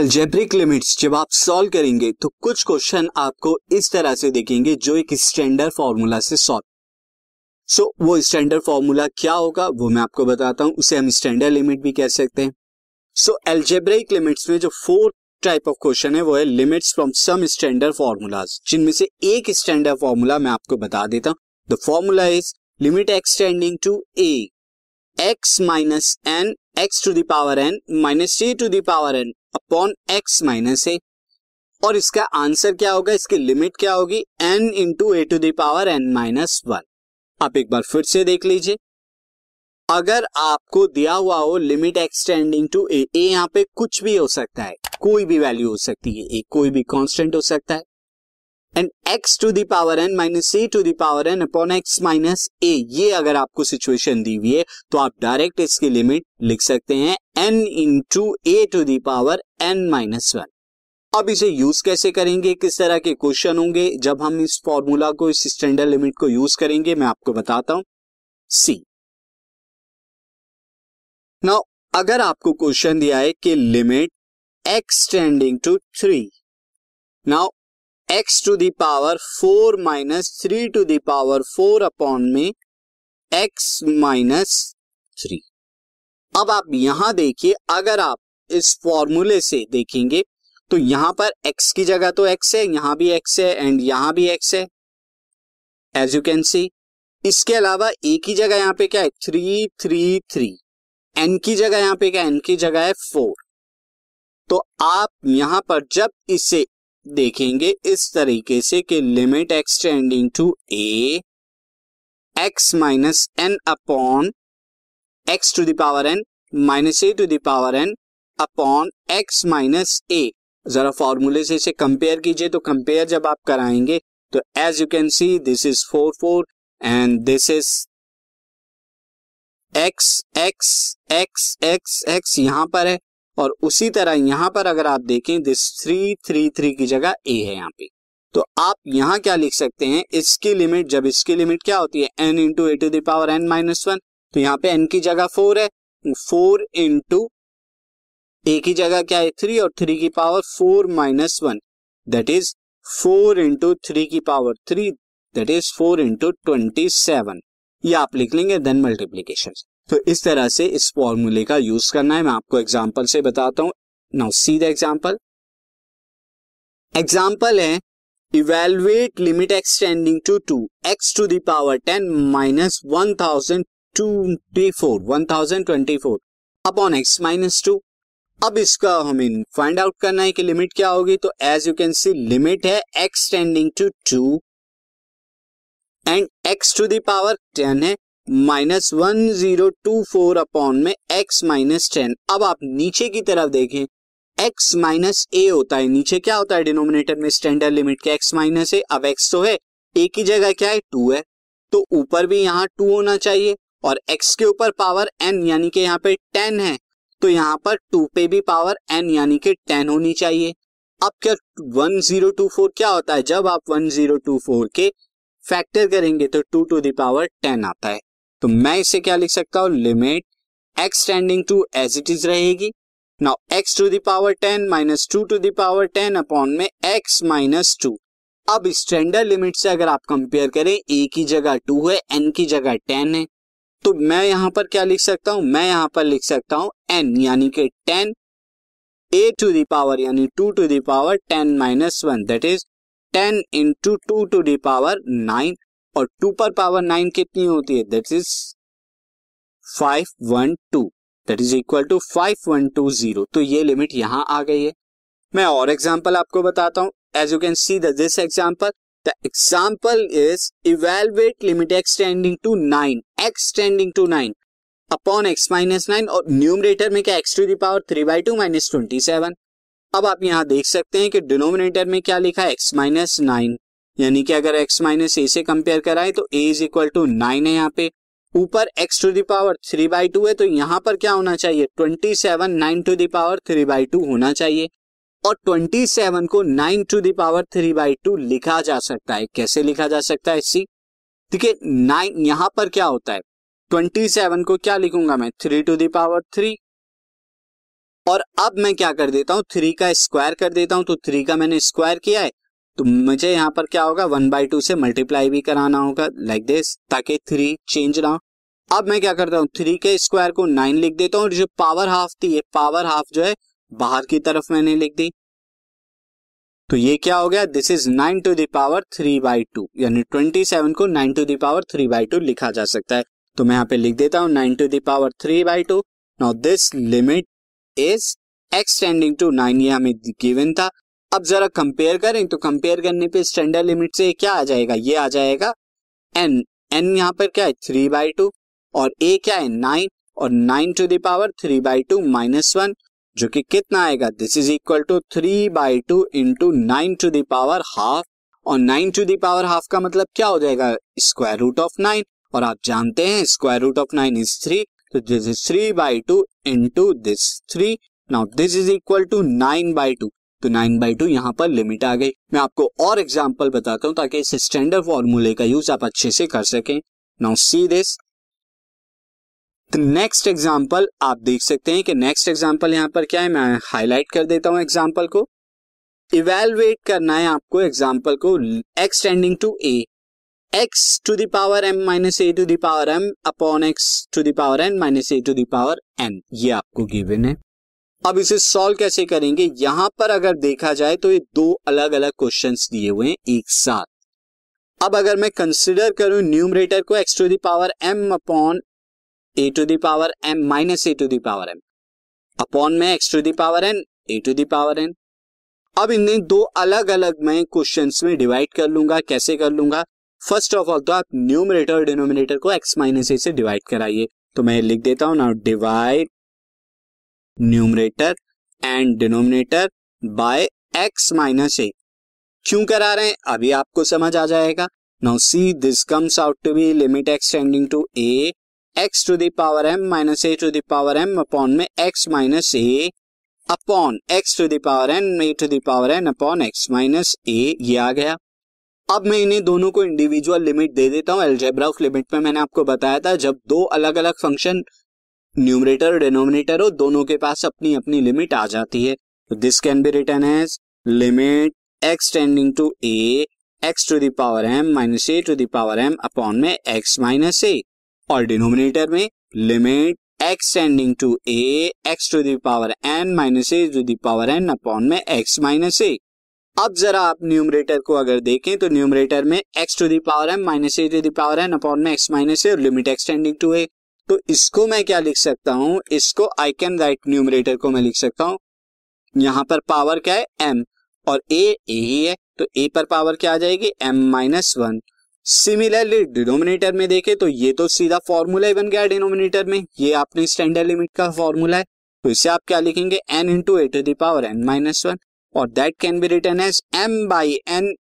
Algebraic limits जब आप solve करेंगे तो कुछ क्वेश्चन आपको इस तरह से देखेंगे जो एक स्टैंडर्ड फॉर्मूला से सॉल्व सो so, वो स्टैंडर्ड फॉर्मूला क्या होगा वो मैं आपको बताता हूँ उसे हम स्टैंडर्ड लिमिट भी कह सकते हैं। सो एल्जेब्रिक लिमिट्स में जो फोर्थ टाइप ऑफ़ क्वेश्चन है वो है limits from some standard formulas जिनमें से एक स्टैंडर्ड फॉर्मूला मैं आपको बता देता हूँ। The formula is limit x tending to a x minus n x to the power n minus a to the power n upon x minus a और इसका आंसर क्या होगा? इसकी लिमिट क्या होगी? N into a to the power n minus one आप एक बार फिर से देख लीजिए। अगर आपको दिया हुआ हो limit x tending to a a यहाँ पे कुछ भी हो सकता है। कोई भी वैल्यू हो सकती है। ए कोई भी कांस्टेंट हो सकता है। And x to the power n minus a to the power n upon x minus a ये अगर आपको सिचुएशन दी हुई है तो आप डायरेक्ट इसकी लिमिट लिख सकते हैं n into a to the power n minus one अब इसे यूज़ कैसे करेंगे? किस तरह के क्वेश्चन होंगे? जब हम इस फॉर्मूला को, इस स्टैंडर्ड लिमिट को यूज़ करेंगे, मैं आपको बताता हूँ। सी नाउ अगर आपको क्वेश्चन दिया है कि limit x tending to three now x to the power four minus three to the power four upon में एक्स माइनस थ्री अब आप यहाँ देखिए, अगर आप इस फॉर्मूले से देखेंगे तो यहाँ पर x की जगह तो x है, यहाँ भी x है एंड यहाँ भी x है। एज यू कैन सी इसके अलावा a की जगह यहाँ पे क्या है? थ्री थ्री थ्री एन की जगह यहाँ पे क्या n की जगह है फोर तो आप यहाँ पर जब इसे देखेंगे, इस तरीके से कि limit x tending to a x minus n upon x to the power n minus a to the power n upon x minus a जरा फॉर्मूले से इसे कंपेयर कीजिए तो कंपेयर जब आप कराएँगे तो as you can see this is four four and this is x x x x x यहाँ पर है, और उसी तरह यहाँ पर अगर आप देखें दिस थ्री थ्री थ्री की जगह ए है यहाँ पे। तो आप यहाँ क्या लिख सकते हैं, इसकी लिमिट जब इसकी लिमिट क्या होती है n into a to the power n minus one तो यहाँ पे एन की जगह फोर है फोर इंटू ए की जगह क्या है? थ्री और थ्री की power four minus one that is four into three की power three that is four into twenty seven ये आप लिख लेंगे देन मल्टीप्लीकेशन तो इस तरह से इस फॉर्मूले का यूज़ करना है। मैं आपको एग्ज़ाम्पल से बताता हूँ। Now see the example example है evaluate limit x tending to two x to the power ten minus one thousand upon x minus two अब इसका हमें फाइंड आउट करना है कि लिमिट क्या होगी? तो as you can see limit है x tending to two and x to the power ten है। Minus one zero two four upon में एक्स माइनस टेन अब आप नीचे की तरफ़ देखें। एक्स माइनस ए होता है। नीचे क्या होता है? डिनोमिनेटर में स्टैंडर्ड लिमिट के एक्स माइनस ए अब एक्स तो है। ए की जगह क्या है? टू है। तो ऊपर भी यहाँ टू होना चाहिए। और एक्स के ऊपर पावर एन यानी कि यहाँ पे टेन है तो यहाँ पर टू पे भी पावर एन यानी कि टेन होनी चाहिए। अब क्या वन ज़ीरो टू फोर क्या होता है? जब आप वन ज़ीरो टू फोर के फैक्टर करेंगे तो टू टू दावर टेन आता है। तो मैं इसे क्या लिख सकता हूँ? Limit x tending to as it is रहेगी। Now x to the power ten minus two to the power ten upon में एक्स माइनस टू अब स्टैंडर्ड लिमिट से अगर आप कंपेयर करें ए की जगह टू है एन की जगह टेन है। तो मैं यहाँ पर क्या लिख सकता हूँ? मैं यहाँ पर लिख सकता हूँ एन यानी कि ten a to the power यानी two to the power ten minus one that is ten into two to the power nine और टू पर पावर नाइन कितनी होती है? That is five one two that is equal to five one two zero तो ये limit यहाँ आ गई है। मैं और एग्ज़ाम्पल आपको बताता हूँ। As you can see this example the example is evaluate limit x tending to nine x tending to nine upon x minus nine और न्यूमरेटर में क्या x to the power three by two minus twenty seven अब आप यहाँ देख सकते हैं कि डिनोमिनेटर में क्या लिखा है? एक्स माइनस नाइन यानी कि अगर एक्स माइनस ए से कंपेयर कराए तो a is equal to nine है यहाँ पे। ऊपर x to the power three by two है तो यहाँ पर क्या होना चाहिए? Twenty seven nine to the power three by two होना चाहिए। और 27 को 9 to the power three by two लिखा जा सकता है। कैसे लिखा जा सकता है सी देखिए नाइन यहाँ पर क्या होता है? 27 को क्या लिखूँगा मैं? थ्री टू दावर थ्री और अब मैं क्या कर देता हूँ? थ्री का स्क्वायर कर देता हूँ। तो थ्री का मैंने स्क्वायर किया है। तो मुझे यहाँ पर क्या होगा? वन बाई टू से मल्टीप्लाई भी कराना होगा लाइक दिस ताकि थ्री चेंज ना हो। अब मैं क्या करता हूँ? थ्री के स्क्वायर को नाइन लिख देता हूँ। जो पावर हाफ़ थी, ये पावर हाफ़ जो है बाहर की तरफ़ मैंने लिख दी। तो ये क्या हो गया? This is nine to the power three by two यानी ट्वेंटी सेवन को nine to the power three by two लिखा जा सकता है। तो मैं यहाँ पे लिख देता हूँ nine to the power three by two now this limit is x tending to nine ये हमें गिवन था। अब जरा कंपेयर करें तो कंपेयर करने पे स्टैंडर्ड लिमिट से क्या आ जाएगा? ये आ जाएगा एन एन यहाँ पर क्या है? थ्री बाई टू और ए क्या है? नाइन और nine to the power three by two minus one जो कि कितना आएगा? This is equal to three by two into nine to the power half और nine to the power half का मतलब क्या हो जाएगा? स्क्वायर रूट ऑफ़ नाइन और आप जानते हैं square root of nine is three तो this is three by two into this three now this is equal to nine by two तो नाइन बाई टू यहाँ पर लिमिट आ गई। मैं आपको और एग्ज़ाम्पल बताता हूँ ताकि इस स्टैंडर्ड फॉर्मूले का यूज़ आप अच्छे से कर सकें। Now see this next example आप देख सकते हैं कि नेक्स्ट एग्ज़ाम्पल यहाँ पर क्या है? मैं हाईलाइट कर देता हूँ एग्ज़ाम्पल को। इवेलुएट करना है आपको एग्ज़ाम्पल को x tending to a x to the power m minus a to the power m upon x to the power n minus a to the power n ये आपको गिवन है। अब इसे सॉल्व कैसे करेंगे? यहाँ पर अगर देखा जाए तो ये दो अलग अलग क्वेश्चन दिए हुए हैं एक साथ। अब अगर मैं कंसिडर करूँ न्यूमरेटर को x to the power m upon a to the power m minus a to the power m upon में x to the power n a to the power n अब इन्हें दो अलग अलग मैं क्वेश्चंस में डिवाइड कर लूँगा, कैसे कर लूँगा? फ़र्स्ट ऑफ़ ऑल तो आप न्यूमरेटर और डिनोमिनेटर को एक्स माइनस ए से डिवाइड कराइए। तो मैं लिख देता हूँ now divide numerator and denominator by x minus a क्यों करा रहे हैं? अभी आपको समझ आ जाएगा। Now see this comes out to be limit x tending to a x to the power m minus a to the power m upon में x minus a upon x to the power n a to the power n upon x minus a ये आ गया। अब मैं इन्हें दोनों को individual limit दे देता हूँ एल्जेब्रा ऑफ़ लिमिट में मैंने आपको बताया था, जब दो अलग अलग फ़ंक्शन न्यूमरेटर और डिनोमिनेटर हो, दोनों के पास अपनी अपनी लिमिट आ जाती है। तो this can be written as limit x tending to a x to the power m minus a to the power m upon में एक्स माइनस ए और डिनोमिनेटर में limit x tending to a x to the power n minus a to the power n upon में x minus a अब जरा आप numerator को अगर देखें तो न्यूमरेटर में x to the power m minus a to the power n upon में एक्स माइनस ए और लिमिट एक्सटेंडिंग टू ए तो इसको मैं क्या लिख सकता हूँ? इसको आई कैन राइट न्यूमरेटर को मैं लिख सकता हूँ। यहाँ पर पावर क्या है? एम और ए ही है तो ए पर पावर क्या आ जाएगी? M minus one similarly denominator में देखे तो ये तो सीधा फॉर्मूला ही बन गया डिनोमिनेटर में। ये आपने स्टैंडर्ड लिमिट का फॉर्मूला है। तो इसे आप क्या लिखेंगे? N into a to the power n minus one और that can be written as m by n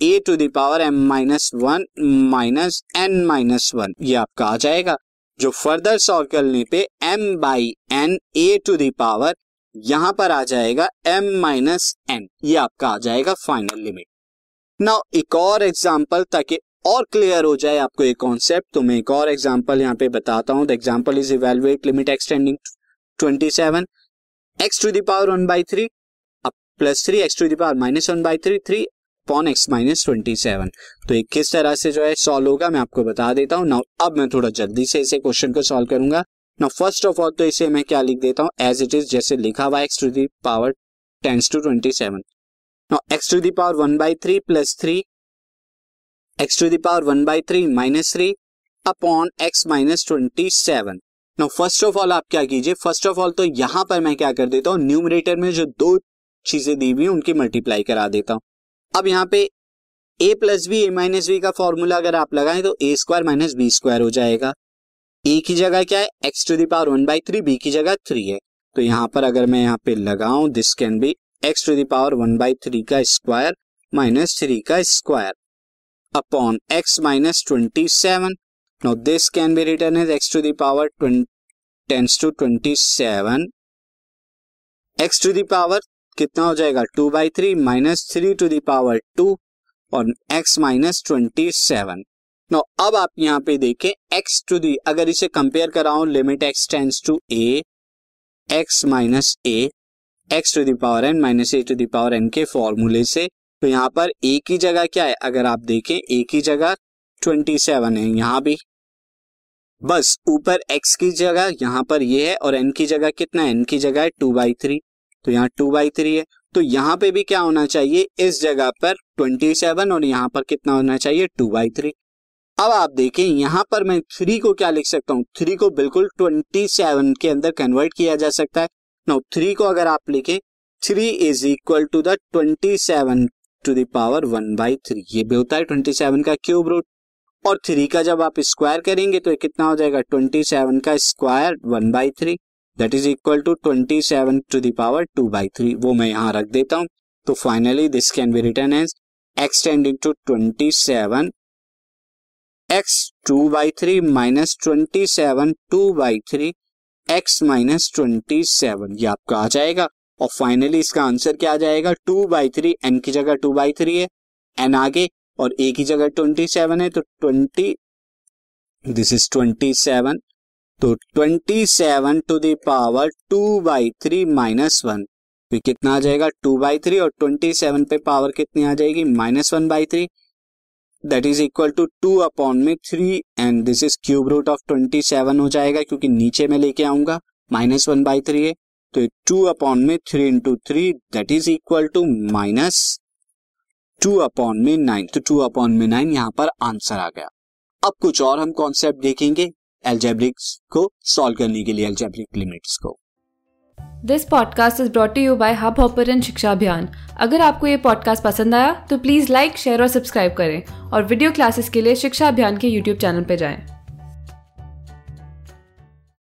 a to the power m minus one minus n minus one ये आपका आ जाएगा। जो फर्दर सॉल्व करने पे m by n a to the power यहाँ पर आ जाएगा एम माइनस एन ये आपका आ जाएगा फाइनल लिमिट नाउ एक और एग्ज़ाम्पल ताकि और क्लियर हो जाए आपको ये कॉन्सेप्ट तो मैं एक और एग्जांपल यहाँ पे बताता हूँ। The example is evaluate limit x tending 27 x to the power one by three plus three x to the power minus one by three three upon x minus twenty seven तो एक किस तरह से जो है सॉल्व होगा, मैं आपको बता देता हूँ। नाउ अब मैं थोड़ा जल्दी से इसे क्वेश्चन को सॉल्व करूँगा। नाउ फ़र्स्ट ऑफ़ ऑल तो इसे मैं क्या लिख देता हूँ? एज इट इज़ जैसे लिखा हुआ x to the power tends to twenty seven now x to the power one by three plus three x to the power one by three minus three upon x minus twenty seven no first of all आप क्या कीजिए? First of all तो यहाँ पर मैं क्या कर देता हूँ? न्यूमरेटर में जो दो चीज़ें दी हुई उनकी मल्टीप्लाई करा देता हूँ। अब यहाँ पे a plus b a minus b का फॉर्मूला अगर आप लगाएँ तो a square minus b square हो जाएगा। ए की जगह क्या है? X to the power one by three b की जगह थ्री है। तो यहाँ पर अगर मैं यहाँ पे लगाऊँ this can be x to the power one by three का स्क्वायर माइनस थ्री का square upon x minus 27. Now this this can be written to the power 20, tends to 27. x to the power कितना हो जाएगा two by three minus three to the power two और x minus twenty seven no अब आप यहाँ पे देखें x to दी अगर इसे compare कराऊं limit x tends to a x minus a x to the power n minus a to the power n के फॉर्मूले से तो यहाँ पर ए की जगह क्या है? अगर आप देखें ए की जगह ट्वेंटी सेवन है, यहाँ भी। बस, ऊपर एक्स की जगह यहाँ पर ये है और एन की जगह कितना है? n की जगह है टू बाई थ्री तो यहाँ टू बाई थ्री है। तो यहाँ पे भी क्या होना चाहिए? इस जगह पर ट्वेंटी सेवन और यहाँ पर कितना होना चाहिए? टू बाई थ्री अब आप देखें, यहाँ पर मैं थ्री को क्या लिख सकता हूँ? थ्री को बिल्कुल ट्वेंटी सेवन के अंदर कन्वर्ट किया जा सकता है। नो थ्री को अगर आप लिखें three is equal to the twenty seven to the power one by three ये भी होता है ट्वेंटी सेवन का क्यूब रूट और थ्री का जब आप स्क्वायर करेंगे तो कितना हो जाएगा? ट्वेंटी सेवन का square one by three that is equal to twenty seven to the power two by three वो मैं यहाँ रख देता हूँ। तो finally this can be written as x tending to twenty seven x two by three minus twenty seven two by three x minus twenty seven ये आपका आ जाएगा। और फाइनली इसका आंसर क्या आ जाएगा? टू बाई थ्री एन की जगह टू बाई थ्री है एन आगे और ए की जगह ट्वेंटी सेवन है तो twenty this is twenty seven तो twenty seven to the power two by three minus one तो कितना आ जाएगा? टू बाई थ्री और ट्वेंटी सेवन पे पावर कितनी आ जाएगी? Minus one by three that is equal to two upon में three and this is cube root of twenty seven हो जाएगा, क्योंकि नीचे में लेके आऊँगा माइनस वन बाई थ्री है तो टू अपॉन में three into three that is equal to minus two upon में नाइन तो टू अपॉन में नाइन यहाँ पर आंसर आ गया। अब कुछ और हम कॉन्सेप्ट देखेंगे एल्जेब्रिक्स को सॉल्व करने के लिए एल्जेब्रिक लिमिट्स को। This podcast is brought you by Hubhopper Shiksha Abhiyan अगर आपको ये पॉडकास्ट पसंद आया तो प्लीज़ लाइक शेयर और सब्सक्राइब करें। और वीडियो क्लासेस के लिए शिक्षा अभियान के यूट्यूब चैनल पर जाएँ।